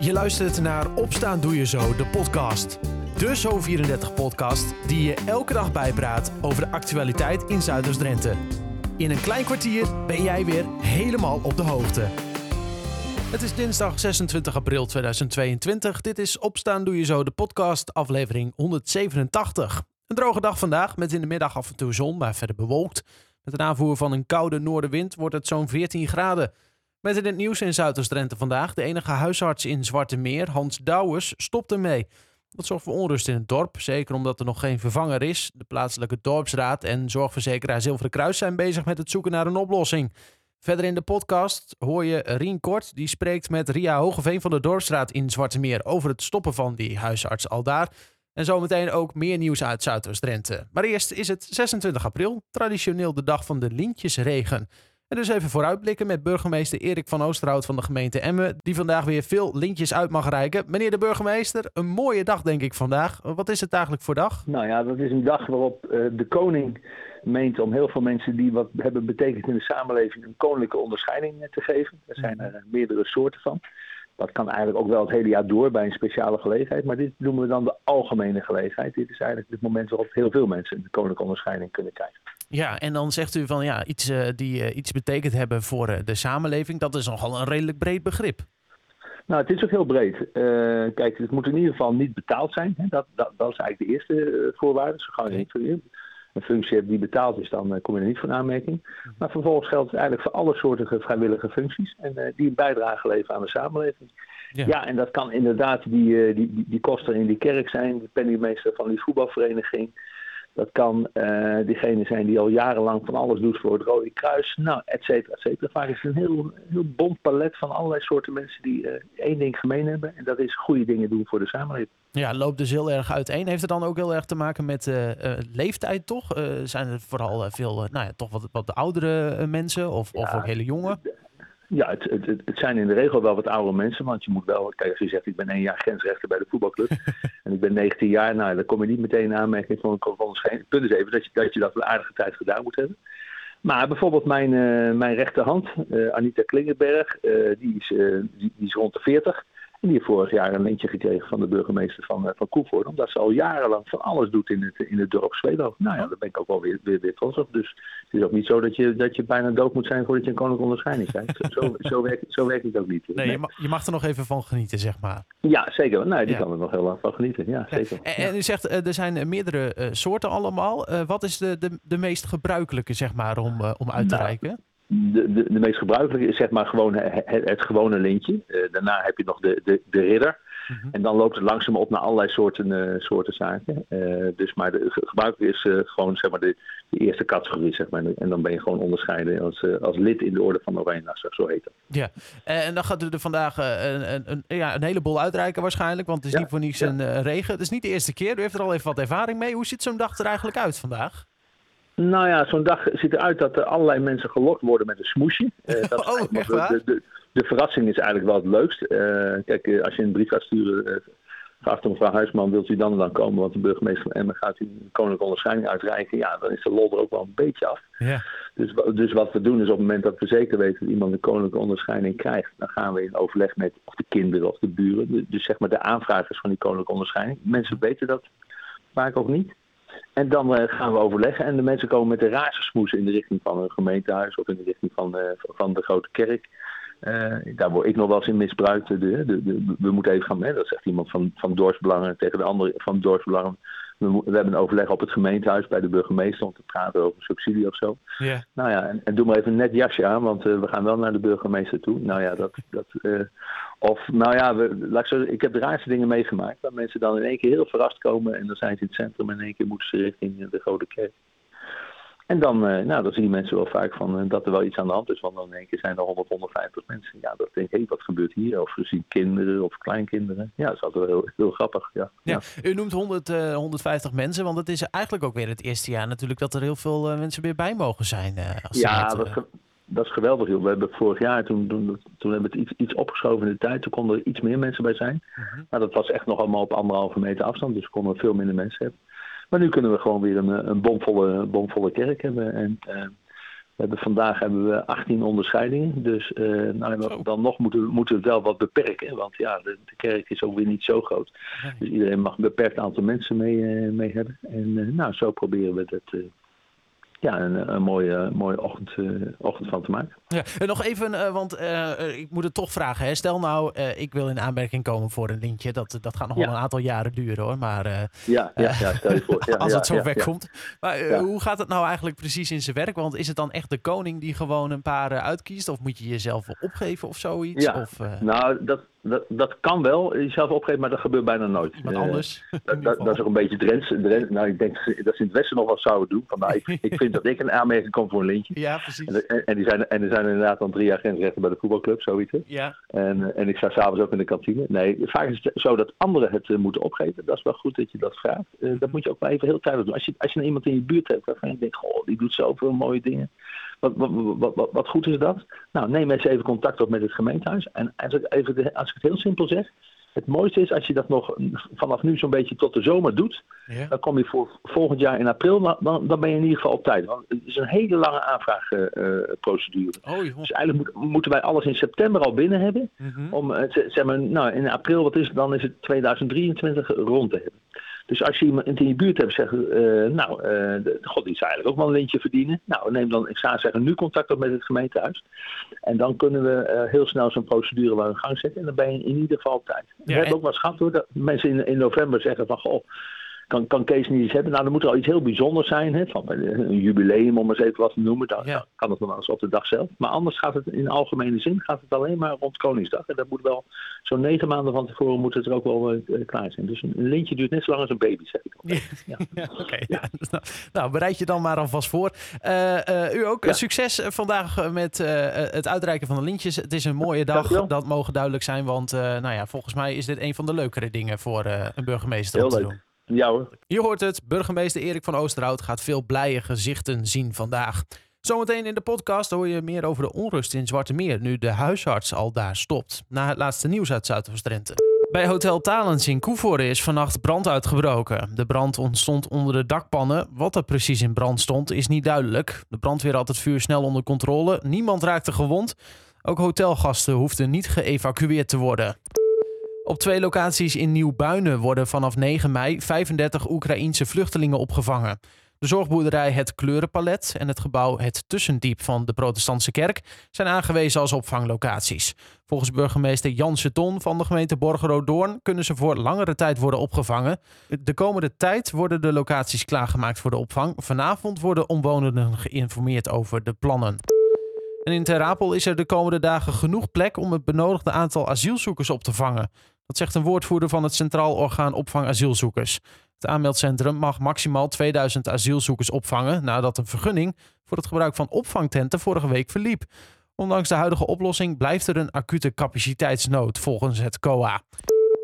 Je luistert naar Opstaan Doe Je Zo, de podcast. De Zo34-podcast die je elke dag bijpraat over de actualiteit in Zuiders-Drenthe. In een klein kwartier ben jij weer helemaal op de hoogte. Het is dinsdag 26 april 2022. Dit is Opstaan Doe Je Zo, de podcast, aflevering 187. Een droge dag vandaag, met in de middag af en toe zon, maar verder bewolkt. Met een aanvoer van een koude noordenwind wordt het zo'n 14 graden. Met in het nieuws in Zuidoost-Drenthe vandaag. De enige huisarts in Zwarte Meer, Hans Douwes, stopt ermee. Dat zorgt voor onrust in het dorp, zeker omdat er nog geen vervanger is. De plaatselijke dorpsraad en zorgverzekeraar Zilveren Kruis zijn bezig met het zoeken naar een oplossing. Verder in de podcast hoor je Rien Kort, die spreekt met Ria Hogeveen van de Dorpsraad in Zwarte Meer over het stoppen van die huisarts aldaar. En zometeen ook meer nieuws uit Zuidoost-Drenthe. Maar eerst is het 26 april, traditioneel de dag van de lintjesregen. En dus even vooruitblikken met burgemeester Erik van Oosterhout van de gemeente Emmen, die vandaag weer veel lintjes uit mag reiken. Meneer de burgemeester, een mooie dag denk ik vandaag. Wat is het eigenlijk voor dag? Nou ja, dat is een dag waarop uh, de koning meent om heel veel mensen die wat hebben betekend in de samenleving een koninklijke onderscheiding te geven. Er zijn er meerdere soorten van. Dat kan eigenlijk ook wel het hele jaar door bij een speciale gelegenheid. Maar dit noemen we dan de algemene gelegenheid. Dit is eigenlijk het moment waarop heel veel mensen een koninklijke onderscheiding kunnen krijgen. Ja, en dan zegt u van ja, iets uh, die uh, iets betekend hebben voor uh, de samenleving. Dat is nogal een redelijk breed begrip. Nou, het is ook heel breed. kijk, het moet in ieder geval niet betaald zijn. Hè? Dat, dat, dat, is eigenlijk de eerste voorwaarde. Zo gauw je niet een functie hebt die betaald is, dan kom je er niet van aanmerking. Maar vervolgens geldt het eigenlijk voor alle soorten vrijwillige functies. En die een bijdrage leveren aan de samenleving. Ja. ja, en dat kan inderdaad die, die, die, die koster in die kerk zijn, de penningmeester van die voetbalvereniging. Dat kan uh, diegene zijn die al jarenlang van alles doet voor het Rode Kruis. Nou, et cetera, et cetera. Vaak is het een heel, heel bond palet van allerlei soorten mensen die uh, één ding gemeen hebben. En dat is goede dingen doen voor de samenleving. Ja, loopt dus heel erg uiteen. Heeft het dan ook heel erg te maken met uh, leeftijd, toch? zijn er vooral veel, nou ja, toch wat, wat oudere mensen of, ja, of ook hele jonge? Ja, het, het, het, zijn in de regel wel wat oude mensen. Want je moet wel, kijk, als je zegt ik ben één jaar grensrechter bij de voetbalclub. en ik ben 19 jaar, nou dan kom je niet meteen in aanmerking van een onderscheiding. Het punt is even dat je, dat je dat een aardige tijd gedaan moet hebben. Maar bijvoorbeeld mijn, uh, mijn rechterhand, uh, Anita Klingenberg, uh, die, is, die, die, is rond de 40. En die heeft vorig jaar een lintje gekregen van de burgemeester van, uh, van Koevoort. Omdat ze al jarenlang van alles doet in het, in het dorp Zweedhoofd. Nou ja, daar ben ik ook wel weer, weer, weer trots op. Dus het is ook niet zo dat je, dat je bijna dood moet zijn voordat je een koninklijke onderscheiding krijgt. Zo, zo, werkt, zo werkt het ook niet. Nee, Je, mag, je mag er nog even van genieten, zeg maar. Ja, zeker. Nee, die ja. kan er nog heel lang van genieten. Ja, zeker. En, en u zegt, uh, er zijn meerdere uh, soorten allemaal. Wat is de, de, de meest gebruikelijke, zeg maar, om, om uit te nou, reiken? De, de, de, meest gebruikelijke is zeg maar gewoon het, het gewone lintje. Uh, daarna heb je nog de, de, de ridder. -hmm. En dan loopt het langzaam op naar allerlei soorten, uh, soorten zaken. Uh, dus maar de gebruikelijke is gewoon zeg maar de, de, eerste categorie. Zeg maar. En dan ben je gewoon onderscheiden als, als lid in de orde van Oranje Nassau, zo heet dat. Ja, en dan gaat u er vandaag een, een, een, ja, een heleboel uitreiken waarschijnlijk. Want het is ja, niet voor niets ja. een regen. Het is niet de eerste keer. U heeft er al even wat ervaring mee. Hoe ziet zo'n dag er eigenlijk uit vandaag? Nou ja, zo'n dag ziet eruit dat er allerlei mensen gelokt worden met een smoesje. Uh, dat oh, echt waar? De, de, de, verrassing is eigenlijk wel het leukst. Uh, kijk, uh, als je een brief gaat sturen, uh, geachte mevrouw Huisman, wilt u dan en dan komen? Want de burgemeester van Emmen gaat u een koninklijke onderscheiding uitreiken. Ja, dan is de lol er ook wel een beetje af. Ja. Dus, dus wat we doen is op het moment dat we zeker weten dat iemand een koninklijke onderscheiding krijgt, dan gaan we in overleg met of de kinderen of de buren, dus zeg maar de aanvragers van die koninklijke onderscheiding. Mensen weten dat vaak ook niet. En dan uh, gaan we overleggen en de mensen komen met de raarste smoesen in de richting van een gemeentehuis of in de richting van, uh, van de grote kerk. Uh, daar word ik nog wel eens in misbruikt. De, de, de, we moeten even gaan, hè, dat zegt iemand van, van dorpsbelangen tegen de andere van dorpsbelangen. We, we, hebben een overleg op het gemeentehuis bij de burgemeester om te praten over subsidie of zo. Yeah. Nou ja, en, en, doe maar even een net jasje aan, want we gaan wel naar de burgemeester toe. Nou ja, dat, dat, of, nou ja, we, laat ik, zo, ik heb de raarste dingen meegemaakt. Waar mensen dan in één keer heel verrast komen. En dan zijn ze in het centrum en in één keer moeten ze richting de Grote Kerk. En dan, uh, nou, dan zien mensen wel vaak van, uh, dat er wel iets aan de hand is. Want dan in één keer zijn er 100, 150 mensen. Ja, dat denk ik, hé, wat gebeurt hier? Of zien kinderen of kleinkinderen. Ja, dat is altijd wel heel, heel grappig. Ja. Ja, u noemt 100, uh, 150 mensen. Want het is eigenlijk ook weer het eerste jaar natuurlijk dat er heel veel mensen weer bij mogen zijn. als ja, dat, dat is geweldig. Joh. We hebben vorig jaar, toen, toen, toen hebben we het iets, iets opgeschoven in de tijd. Toen konden er iets meer mensen bij zijn. Mhm. Maar dat was echt nog allemaal op anderhalve meter afstand. Dus konden we veel minder mensen hebben. Maar nu kunnen we gewoon weer een, een bomvolle, bomvolle kerk hebben. En uh, We hebben, vandaag hebben we 18 onderscheidingen. Dus uh, nou, dan nog moeten, moeten we het wel wat beperken. Want ja, de, de, kerk is ook weer niet zo groot. Dus iedereen mag een beperkt aantal mensen mee, uh, mee hebben. En nou, zo proberen we dat ja, een, een mooie, mooie ochtend, uh, ochtend van te maken. Ja, en nog even, uh, want uh, ik moet het toch vragen. Hè. Stel nou, ik wil in aanmerking komen voor een lintje. Dat, dat gaat nog wel een aantal jaren duren hoor. Maar, ja, ja, ja, stel je voor. Ja, als het zo ver komt. Maar hoe gaat het nou eigenlijk precies in zijn werk? Want is het dan echt de koning die gewoon een paar uitkiest? Of moet je jezelf opgeven of zoiets? Ja, of, nou, dat, dat, dat kan wel, jezelf opgeven, maar dat gebeurt bijna nooit. Wat anders? dat, dat, dat, is ook een beetje Drents. Drents nou, ik denk dat ze in het Westen nog wat zouden doen. Vandaar, ik, ik vind dat ik een aanmerking kom voor een lintje. Ja, precies. En, en, die zijn, en er zijn inderdaad dan drie jaar grensrechten bij de voetbalclub, zoiets. Ja. En, en ik sta s'avonds ook in de kantine. Nee, vaak is het zo dat anderen het uh, moeten opgeven. Dat is wel goed dat je dat vraagt. Uh, dat moet je ook wel even heel tijdig doen. Als je, als je iemand in je buurt hebt waarvan je denkt, goh, die doet zoveel mooie dingen. Wat, wat, wat, wat, goed is dat? Nou, neem eens even contact op met het gemeentehuis. En als ik, even, als ik het heel simpel zeg, het mooiste is als je dat nog vanaf nu zo'n beetje tot de zomer doet. Ja. Dan kom je voor volgend jaar in april, dan, dan ben je in ieder geval op tijd. Want het is een hele lange aanvraagprocedure. Uh, oh, dus eigenlijk moet, moeten wij alles in september al binnen hebben. Mm -hmm. Om uh, zeg maar, nou, in april, wat is het, dan is het 2023 rond te hebben. Dus als je iemand in je buurt hebt zeggen, uh, nou, de, god, die zou eigenlijk ook wel een lintje verdienen. Nou, neem dan, ik zou zeggen, nu contact op met het gemeentehuis. En dan kunnen we uh, heel snel zo'n procedure wel in gang zetten. En dan ben je in ieder geval op tijd. Ja, we hebben ook wat gehad hoor, dat mensen in, in november zeggen van, goh, kan, kan Kees niet iets hebben? Nou, dan moet er al iets heel bijzonders zijn. Hè? Van een jubileum, om eens even wat te noemen. Dan ja. kan het nog wel eens op de dag zelf. Maar anders gaat het in algemene zin gaat het alleen maar rond Koningsdag. En dat moet wel zo'n negen maanden van tevoren moet het er ook wel uh, klaar zijn. Dus een, lintje duurt net zo lang als een baby, zeg ik al. Ja, ja. ja oké. Okay. Nou, nou, bereid je dan maar alvast voor. Uh, uh, u ook succes vandaag met het uitreiken van de lintjes. Het is een mooie dag, dat mogen duidelijk zijn. Want nou ja, volgens mij is dit een van de leukere dingen voor een burgemeester heel om te leuk. doen. Ja hoor. Je hoort het, burgemeester Erik van Oosterhout gaat veel blije gezichten zien vandaag. Zometeen in de podcast hoor je meer over de onrust in Zwarte Meer, nu de huisarts al daar stopt. Na het laatste nieuws uit Zuidoost-Drenthe. Bij Hotel Talens in Koevoorde is vannacht brand uitgebroken. De brand ontstond onder de dakpannen. Wat er precies in brand stond is niet duidelijk. De brandweer had het vuur snel onder controle. Niemand raakte gewond. Ook hotelgasten hoefden niet geëvacueerd te worden. Op twee locaties in Nieuw-Buinen worden vanaf 9 mei 35 Oekraïense vluchtelingen opgevangen. De zorgboerderij Het Kleurenpalet en het gebouw Het Tussendiep van de Protestantse Kerk zijn aangewezen als opvanglocaties. Volgens burgemeester Jan Seton van de gemeente Borgeroodoorn kunnen ze voor langere tijd worden opgevangen. De komende tijd worden de locaties klaargemaakt voor de opvang. Vanavond worden omwonenden geïnformeerd over de plannen. En in Ter Apel is er de komende dagen genoeg plek om het benodigde aantal asielzoekers op te vangen. Dat zegt een woordvoerder van het Centraal Orgaan Opvang Asielzoekers. Het aanmeldcentrum mag maximaal 2000 asielzoekers opvangen nadat een vergunning voor het gebruik van opvangtenten vorige week verliep. Ondanks de huidige oplossing blijft er een acute capaciteitsnood volgens het COA.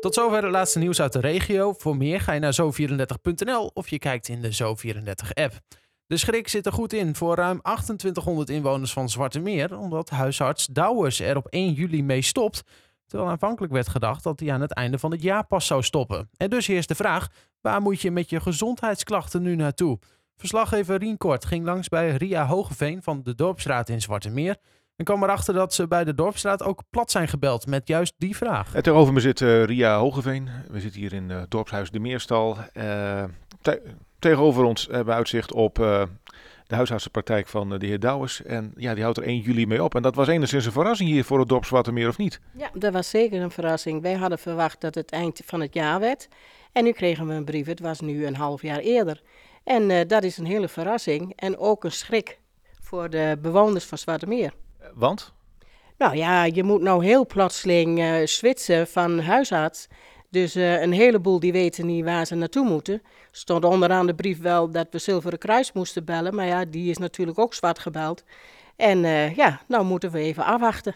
Tot zover het laatste nieuws uit de regio. Voor meer ga je naar zo34.nl of je kijkt in de Zo34-app. De schrik zit er goed in voor ruim 2800 inwoners van Zwarte Meer, omdat huisarts Douwers er op 1 juli mee stopt. Terwijl aanvankelijk werd gedacht dat hij aan het einde van het jaar pas zou stoppen. En dus eerst de vraag: waar moet je met je gezondheidsklachten nu naartoe? Verslaggever Rien Kort ging langs bij Ria Hogeveen van de Dorpsraad in Zwarte Meer. En kwam erachter dat ze bij de Dorpsraad ook plat zijn gebeld met juist die vraag. En tegenover me zit uh, Ria Hogeveen. We zitten hier in uh, Dorpshuis de Meerstal. Te tegenover ons hebben we uitzicht op de huisartsenpraktijk van de heer Douwers. En ja, die houdt er 1 juli mee op. En dat was enigszins een verrassing hier voor het dorp Zwartemeer, of niet? Ja, dat was zeker een verrassing. Wij hadden verwacht dat het eind van het jaar werd. En nu kregen we een brief, het was nu een half jaar eerder. En uh, dat is een hele verrassing en ook een schrik voor de bewoners van Zwartemeer. Want? Nou ja, je moet nou heel plotseling uh, switchen van huisarts. Dus uh, een heleboel die weten niet waar ze naartoe moeten. Stond onderaan de brief wel dat we Zilveren Kruis moesten bellen, maar ja, die is natuurlijk ook zwart gebeld. En uh, ja, nou moeten we even afwachten.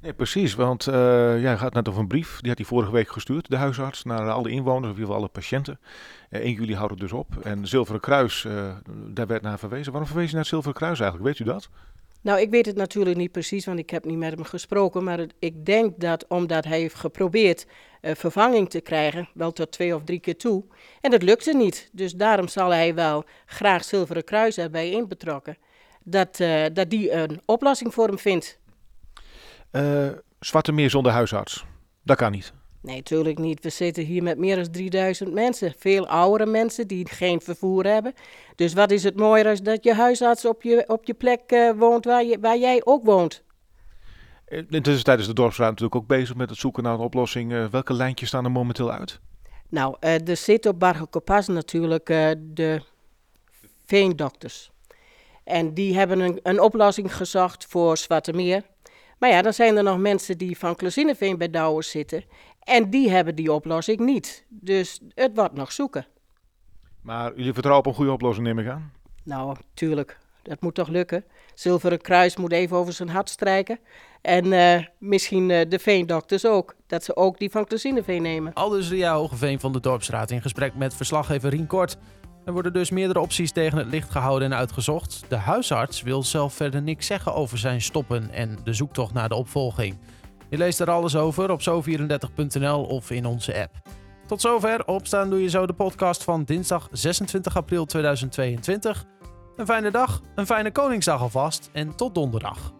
Nee, precies, want uh, ja, gaat net over een brief, die had hij vorige week gestuurd, de huisarts, naar alle inwoners, of in ieder geval alle patiënten. Uh, 1 juli houdt het dus op. En Zilveren Kruis, daar werd naar verwezen. Waarom verwees je naar Zilveren Kruis eigenlijk, weet u dat? Nou, ik weet het natuurlijk niet precies, want ik heb niet met hem gesproken. Maar ik denk dat omdat hij heeft geprobeerd uh, vervanging te krijgen, wel tot twee of drie keer toe. En dat lukte niet. Dus daarom zal hij wel graag Zilveren Kruis erbij in betrokken. dat, uh, dat die een oplossing voor hem vindt. Uh, Zwarte Meer zonder huisarts, dat kan niet. Nee, natuurlijk niet. We zitten hier met meer dan 3000 mensen. Veel oudere mensen die geen vervoer hebben. Dus wat is het mooier als dat je huisarts op je, op je plek uh, woont waar, je, waar jij ook woont. In de tussentijd is de dorpsraad natuurlijk ook bezig met het zoeken naar een oplossing. Uh, welke lijntjes staan er momenteel uit? Nou, uh, er zit op Bargelkopas natuurlijk de veendokters. En die hebben een, een oplossing gezocht voor Zwarte Meer. Maar ja, dan zijn er nog mensen die van Klozineveen bij Douwers zitten. En die hebben die oplossing niet. Dus het wordt nog zoeken. Maar jullie vertrouwen op een goede oplossing, neem ik aan? Nou, tuurlijk. Dat moet toch lukken. Zilveren Kruis moet even over zijn hart strijken. En uh, misschien uh, de veendokters ook. Dat ze ook die van Klozineveen nemen. Aldus Ria Hogeveen van de Dorpsraad in gesprek met verslaggever Rien Kort. Er worden dus meerdere opties tegen het licht gehouden en uitgezocht. De huisarts wil zelf verder niks zeggen over zijn stoppen en de zoektocht naar de opvolging. Je leest er alles over op zo34.nl of in onze app. Tot zover, opstaan doe je zo de podcast van dinsdag 26 april 2022. Een fijne dag, een fijne Koningsdag alvast en tot donderdag.